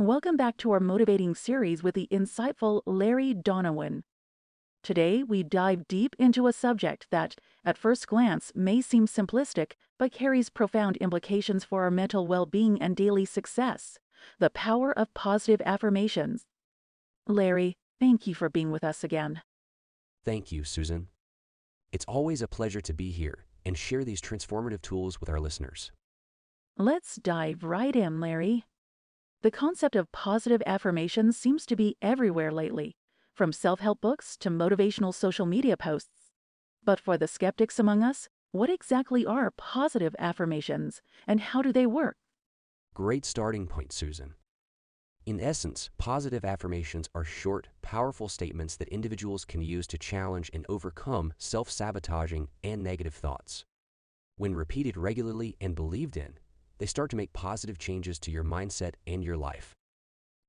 Welcome back to our motivating series with the insightful Larry Donowan. Today, we dive deep into a subject that, at first glance, may seem simplistic, but carries profound implications for our mental well being and daily success the power of positive affirmations. Larry, thank you for being with us again. Thank you, Susan. It's always a pleasure to be here and share these transformative tools with our listeners. Let's dive right in, Larry. The concept of positive affirmations seems to be everywhere lately, from self help books to motivational social media posts. But for the skeptics among us, what exactly are positive affirmations and how do they work? Great starting point, Susan. In essence, positive affirmations are short, powerful statements that individuals can use to challenge and overcome self sabotaging and negative thoughts. When repeated regularly and believed in, they start to make positive changes to your mindset and your life.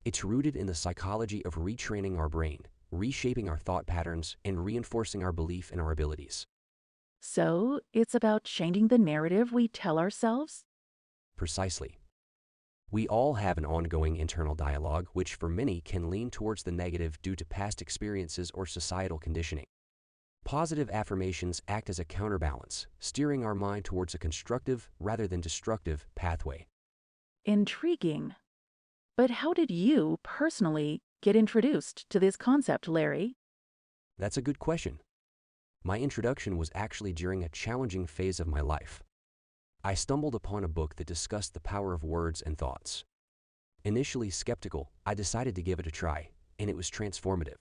It's rooted in the psychology of retraining our brain, reshaping our thought patterns, and reinforcing our belief in our abilities. So, it's about changing the narrative we tell ourselves? Precisely. We all have an ongoing internal dialogue, which for many can lean towards the negative due to past experiences or societal conditioning. Positive affirmations act as a counterbalance, steering our mind towards a constructive rather than destructive pathway. Intriguing. But how did you, personally, get introduced to this concept, Larry? That's a good question. My introduction was actually during a challenging phase of my life. I stumbled upon a book that discussed the power of words and thoughts. Initially skeptical, I decided to give it a try, and it was transformative.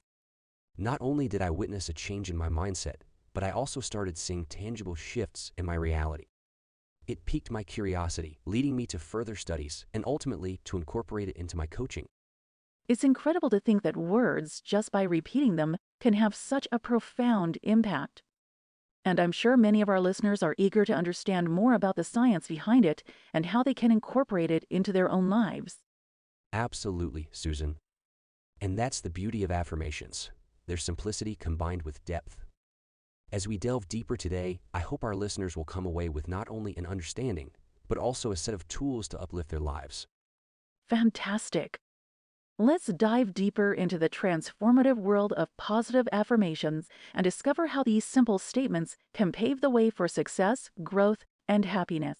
Not only did I witness a change in my mindset, but I also started seeing tangible shifts in my reality. It piqued my curiosity, leading me to further studies and ultimately to incorporate it into my coaching. It's incredible to think that words, just by repeating them, can have such a profound impact. And I'm sure many of our listeners are eager to understand more about the science behind it and how they can incorporate it into their own lives. Absolutely, Susan. And that's the beauty of affirmations their simplicity combined with depth. As we delve deeper today, I hope our listeners will come away with not only an understanding, but also a set of tools to uplift their lives. Fantastic! Let's dive deeper into the transformative world of positive affirmations and discover how these simple statements can pave the way for success, growth, and happiness.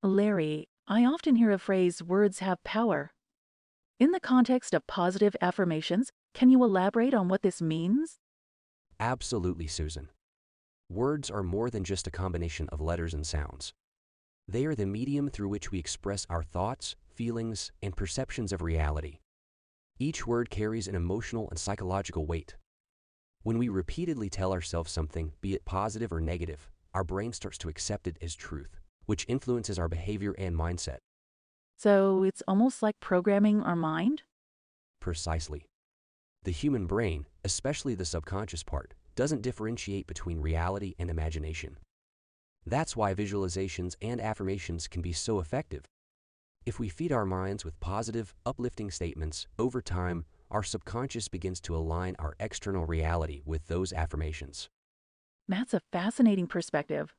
Larry, I often hear a phrase, words have power. In the context of positive affirmations, can you elaborate on what this means? Absolutely, Susan. Words are more than just a combination of letters and sounds. They are the medium through which we express our thoughts, feelings, and perceptions of reality. Each word carries an emotional and psychological weight. When we repeatedly tell ourselves something, be it positive or negative, our brain starts to accept it as truth, which influences our behavior and mindset. So it's almost like programming our mind? Precisely. The human brain, especially the subconscious part, doesn't differentiate between reality and imagination. That's why visualizations and affirmations can be so effective. If we feed our minds with positive, uplifting statements, over time, our subconscious begins to align our external reality with those affirmations. That's a fascinating perspective.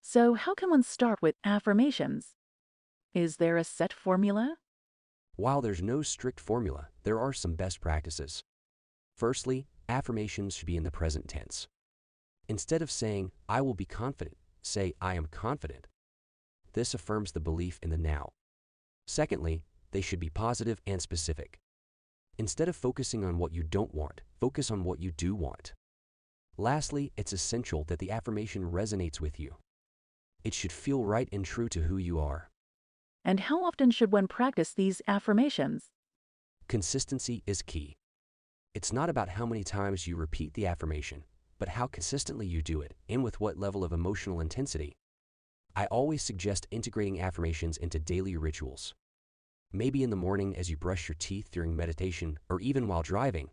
So, how can one start with affirmations? Is there a set formula? While there's no strict formula, there are some best practices. Firstly, affirmations should be in the present tense. Instead of saying, I will be confident, say, I am confident. This affirms the belief in the now. Secondly, they should be positive and specific. Instead of focusing on what you don't want, focus on what you do want. Lastly, it's essential that the affirmation resonates with you. It should feel right and true to who you are. And how often should one practice these affirmations? Consistency is key. It's not about how many times you repeat the affirmation, but how consistently you do it and with what level of emotional intensity. I always suggest integrating affirmations into daily rituals. Maybe in the morning as you brush your teeth during meditation or even while driving.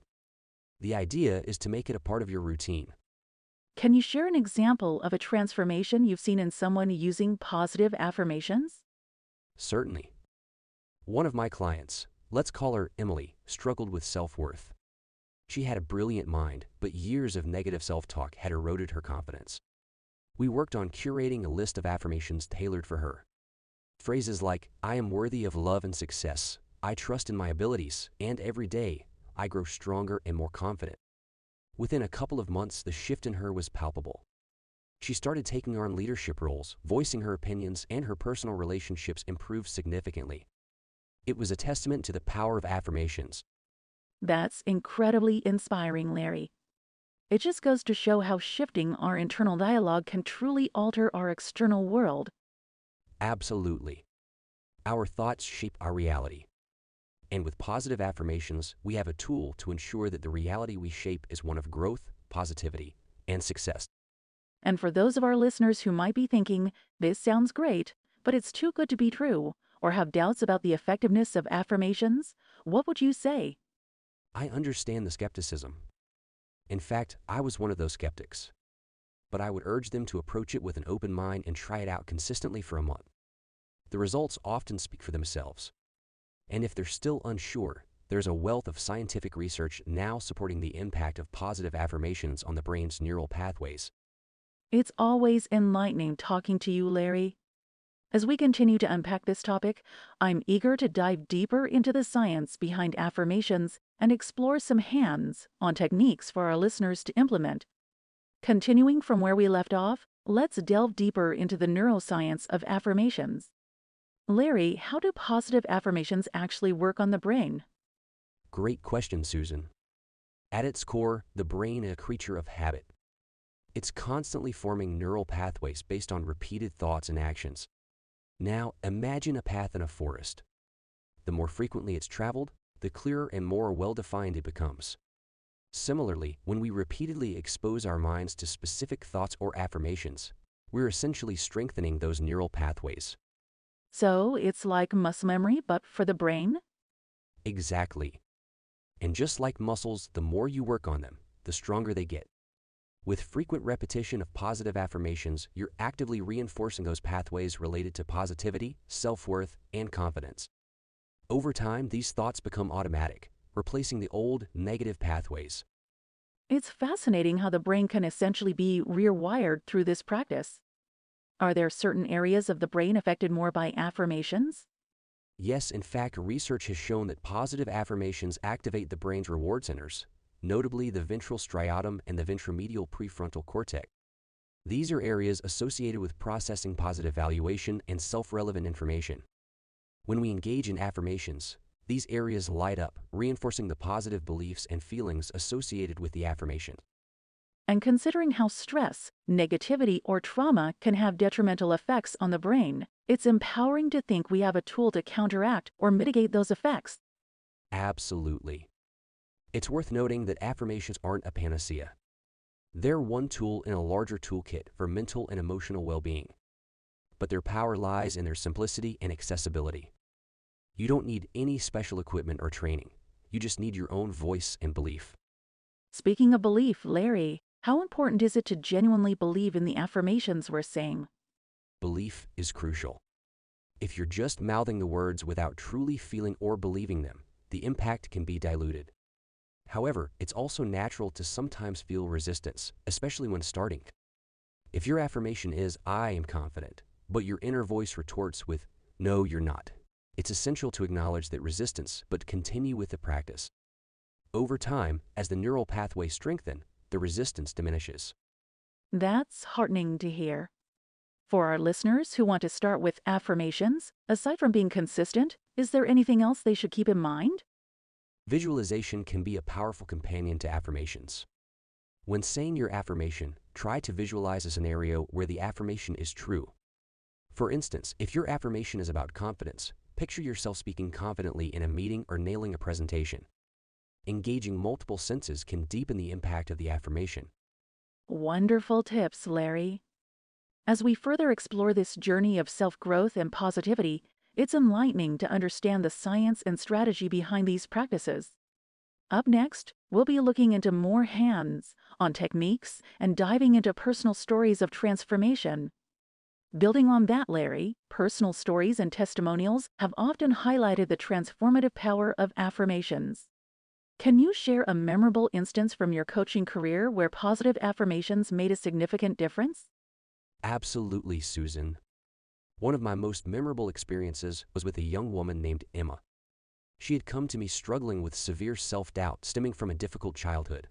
The idea is to make it a part of your routine. Can you share an example of a transformation you've seen in someone using positive affirmations? Certainly. One of my clients, let's call her Emily, struggled with self worth. She had a brilliant mind, but years of negative self talk had eroded her confidence. We worked on curating a list of affirmations tailored for her. Phrases like, I am worthy of love and success, I trust in my abilities, and every day, I grow stronger and more confident. Within a couple of months, the shift in her was palpable. She started taking on leadership roles, voicing her opinions, and her personal relationships improved significantly. It was a testament to the power of affirmations. That's incredibly inspiring, Larry. It just goes to show how shifting our internal dialogue can truly alter our external world. Absolutely. Our thoughts shape our reality. And with positive affirmations, we have a tool to ensure that the reality we shape is one of growth, positivity, and success. And for those of our listeners who might be thinking, this sounds great, but it's too good to be true, or have doubts about the effectiveness of affirmations, what would you say? I understand the skepticism. In fact, I was one of those skeptics. But I would urge them to approach it with an open mind and try it out consistently for a month. The results often speak for themselves. And if they're still unsure, there's a wealth of scientific research now supporting the impact of positive affirmations on the brain's neural pathways. It's always enlightening talking to you, Larry. As we continue to unpack this topic, I'm eager to dive deeper into the science behind affirmations and explore some hands on techniques for our listeners to implement. Continuing from where we left off, let's delve deeper into the neuroscience of affirmations. Larry, how do positive affirmations actually work on the brain? Great question, Susan. At its core, the brain is a creature of habit. It's constantly forming neural pathways based on repeated thoughts and actions. Now, imagine a path in a forest. The more frequently it's traveled, the clearer and more well defined it becomes. Similarly, when we repeatedly expose our minds to specific thoughts or affirmations, we're essentially strengthening those neural pathways. So it's like muscle memory, but for the brain? Exactly. And just like muscles, the more you work on them, the stronger they get. With frequent repetition of positive affirmations, you're actively reinforcing those pathways related to positivity, self worth, and confidence. Over time, these thoughts become automatic, replacing the old, negative pathways. It's fascinating how the brain can essentially be rewired through this practice. Are there certain areas of the brain affected more by affirmations? Yes, in fact, research has shown that positive affirmations activate the brain's reward centers, notably the ventral striatum and the ventromedial prefrontal cortex. These are areas associated with processing positive valuation and self relevant information. When we engage in affirmations, these areas light up, reinforcing the positive beliefs and feelings associated with the affirmation and considering how stress, negativity, or trauma can have detrimental effects on the brain, it's empowering to think we have a tool to counteract or mitigate those effects. Absolutely. It's worth noting that affirmations aren't a panacea. They're one tool in a larger toolkit for mental and emotional well being. But their power lies in their simplicity and accessibility. You don't need any special equipment or training, you just need your own voice and belief. Speaking of belief, Larry, how important is it to genuinely believe in the affirmations we're saying? Belief is crucial. If you're just mouthing the words without truly feeling or believing them, the impact can be diluted. However, it's also natural to sometimes feel resistance, especially when starting. If your affirmation is, I am confident, but your inner voice retorts with, No, you're not, it's essential to acknowledge that resistance, but continue with the practice. Over time, as the neural pathways strengthen, the resistance diminishes. That's heartening to hear. For our listeners who want to start with affirmations, aside from being consistent, is there anything else they should keep in mind? Visualization can be a powerful companion to affirmations. When saying your affirmation, try to visualize a scenario where the affirmation is true. For instance, if your affirmation is about confidence, picture yourself speaking confidently in a meeting or nailing a presentation. Engaging multiple senses can deepen the impact of the affirmation. Wonderful tips, Larry. As we further explore this journey of self growth and positivity, it's enlightening to understand the science and strategy behind these practices. Up next, we'll be looking into more hands on techniques and diving into personal stories of transformation. Building on that, Larry, personal stories and testimonials have often highlighted the transformative power of affirmations. Can you share a memorable instance from your coaching career where positive affirmations made a significant difference? Absolutely, Susan. One of my most memorable experiences was with a young woman named Emma. She had come to me struggling with severe self doubt stemming from a difficult childhood.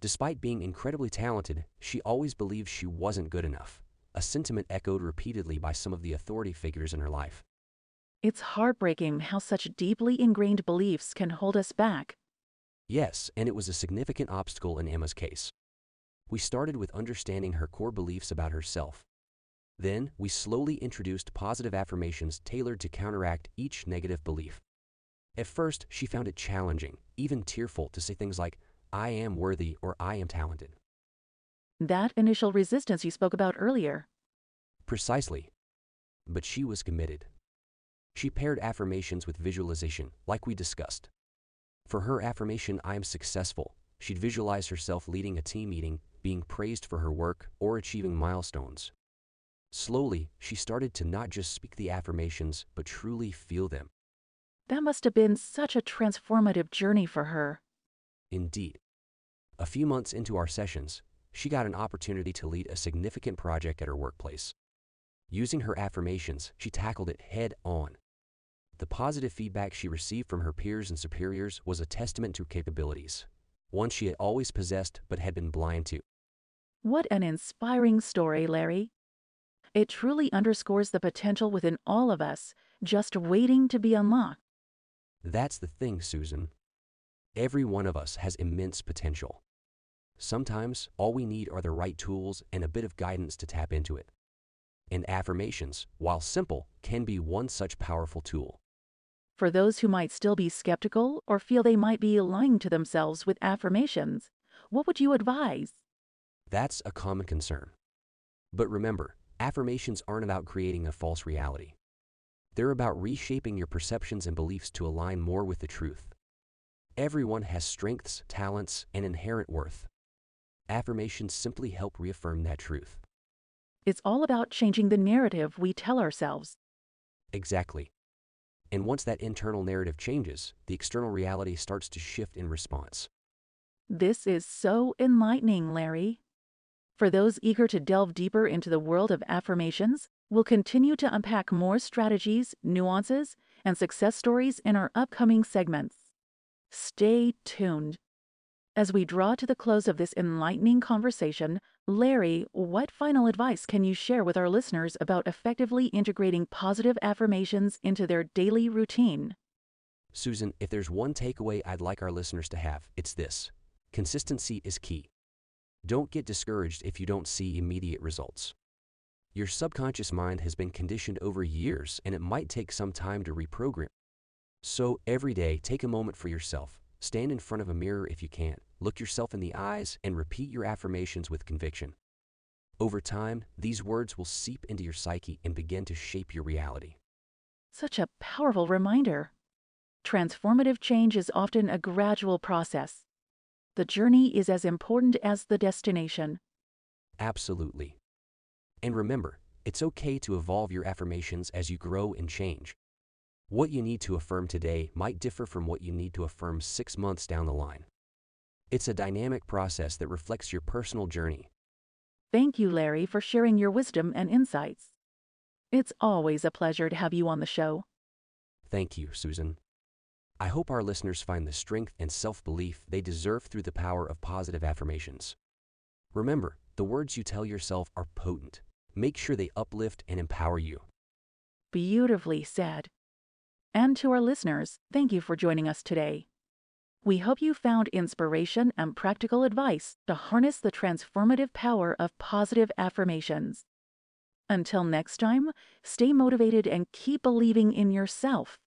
Despite being incredibly talented, she always believed she wasn't good enough, a sentiment echoed repeatedly by some of the authority figures in her life. It's heartbreaking how such deeply ingrained beliefs can hold us back. Yes, and it was a significant obstacle in Emma's case. We started with understanding her core beliefs about herself. Then, we slowly introduced positive affirmations tailored to counteract each negative belief. At first, she found it challenging, even tearful, to say things like, I am worthy or I am talented. That initial resistance you spoke about earlier. Precisely. But she was committed. She paired affirmations with visualization, like we discussed. For her affirmation, I am successful, she'd visualize herself leading a team meeting, being praised for her work, or achieving milestones. Slowly, she started to not just speak the affirmations, but truly feel them. That must have been such a transformative journey for her. Indeed. A few months into our sessions, she got an opportunity to lead a significant project at her workplace. Using her affirmations, she tackled it head on. The positive feedback she received from her peers and superiors was a testament to her capabilities, one she had always possessed but had been blind to. What an inspiring story, Larry. It truly underscores the potential within all of us, just waiting to be unlocked. That's the thing, Susan. Every one of us has immense potential. Sometimes all we need are the right tools and a bit of guidance to tap into it. And affirmations, while simple, can be one such powerful tool. For those who might still be skeptical or feel they might be lying to themselves with affirmations, what would you advise? That's a common concern. But remember, affirmations aren't about creating a false reality. They're about reshaping your perceptions and beliefs to align more with the truth. Everyone has strengths, talents, and inherent worth. Affirmations simply help reaffirm that truth. It's all about changing the narrative we tell ourselves. Exactly. And once that internal narrative changes, the external reality starts to shift in response. This is so enlightening, Larry. For those eager to delve deeper into the world of affirmations, we'll continue to unpack more strategies, nuances, and success stories in our upcoming segments. Stay tuned. As we draw to the close of this enlightening conversation, Larry, what final advice can you share with our listeners about effectively integrating positive affirmations into their daily routine? Susan, if there's one takeaway I'd like our listeners to have, it's this consistency is key. Don't get discouraged if you don't see immediate results. Your subconscious mind has been conditioned over years and it might take some time to reprogram. So every day, take a moment for yourself. Stand in front of a mirror if you can. Look yourself in the eyes and repeat your affirmations with conviction. Over time, these words will seep into your psyche and begin to shape your reality. Such a powerful reminder. Transformative change is often a gradual process. The journey is as important as the destination. Absolutely. And remember, it's okay to evolve your affirmations as you grow and change. What you need to affirm today might differ from what you need to affirm six months down the line. It's a dynamic process that reflects your personal journey. Thank you, Larry, for sharing your wisdom and insights. It's always a pleasure to have you on the show. Thank you, Susan. I hope our listeners find the strength and self belief they deserve through the power of positive affirmations. Remember, the words you tell yourself are potent. Make sure they uplift and empower you. Beautifully said. And to our listeners, thank you for joining us today. We hope you found inspiration and practical advice to harness the transformative power of positive affirmations. Until next time, stay motivated and keep believing in yourself.